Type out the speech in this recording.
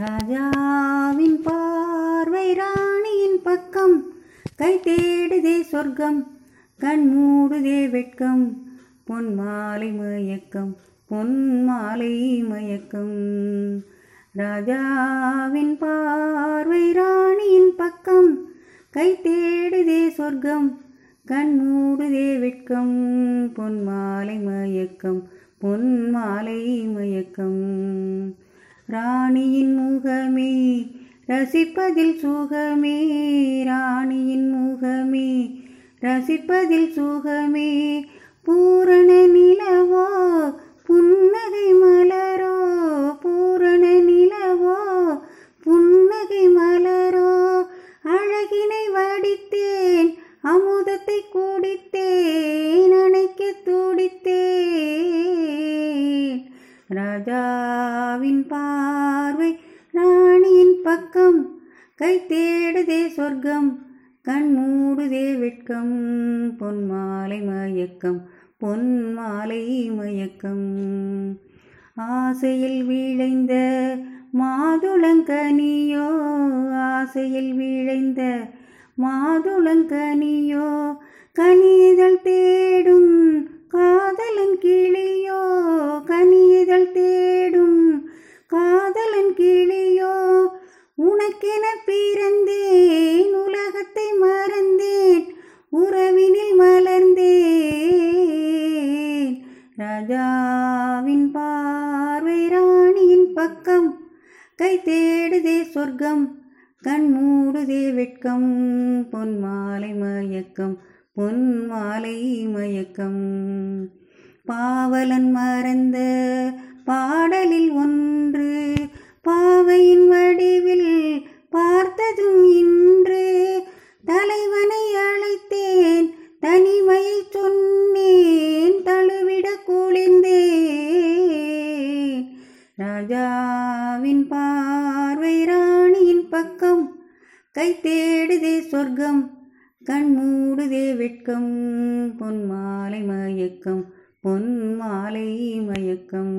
ராஜாவின் பார்வை ராணியின் பக்கம். கை தேடுதே சொர்க்கம் கண் மூடுதே வெட்கம். பொன் மாலை மயக்கம் பொன் மாலை மயக்கம். ராஜாவின் பார்வை ராணியின் பக்கம். கை தேடுதே சொர்க்கம் கண் மூடுதே வெட்கம். பொன் மாலை மயக்கம் பொன் மாலை மயக்கம். ராணியின் முகமே ரசிப்பதில் சுகமே ராணியின் முகமே ரசிப்பதில் சுகமே. பூரண நிலவோ புன்னகை மலரோ பூரண நிலவோ புன்னகை மலரோ. அழகினை வடித்தேன் அமுதத்தை குடித்தேன் அணைக்க துடித்தேன். ராஜா ராஜாவின் பார்வை ராணியின் பக்கம். கை தேடுதே சொர்க்கம் கண் மூடுதே வெட்கம். பொன்மாலை மயக்கம் பொன்மாலை மயக்கம். ஆசையில் விளைந்த மாதுளங்கனியோ ஆசையில் விளைந்த மாதுளங்கனியோ கனிதழ் தே என பிறந்தேன் உலகத்தை மறந்தேன் உறவினில் மலர்ந்தேன். ராஜாவின் பார்வை ராணியின் பக்கம் கை தேடுதே சொர்க்கம் கண் மூடுதே வெட்கம் பொன் மாலை மயக்கம் பொன் மாலை மயக்கம். பாவலன் மறந்த பாடலில் ஒன்று பாவையின் ராஜாவின் பார்வை ராணியின் பக்கம். கை தேடுதே சொர்க்கம் கண்மூடுதே வெட்கம். பொன் மாலை மயக்கம் பொன் மாலை மயக்கம்.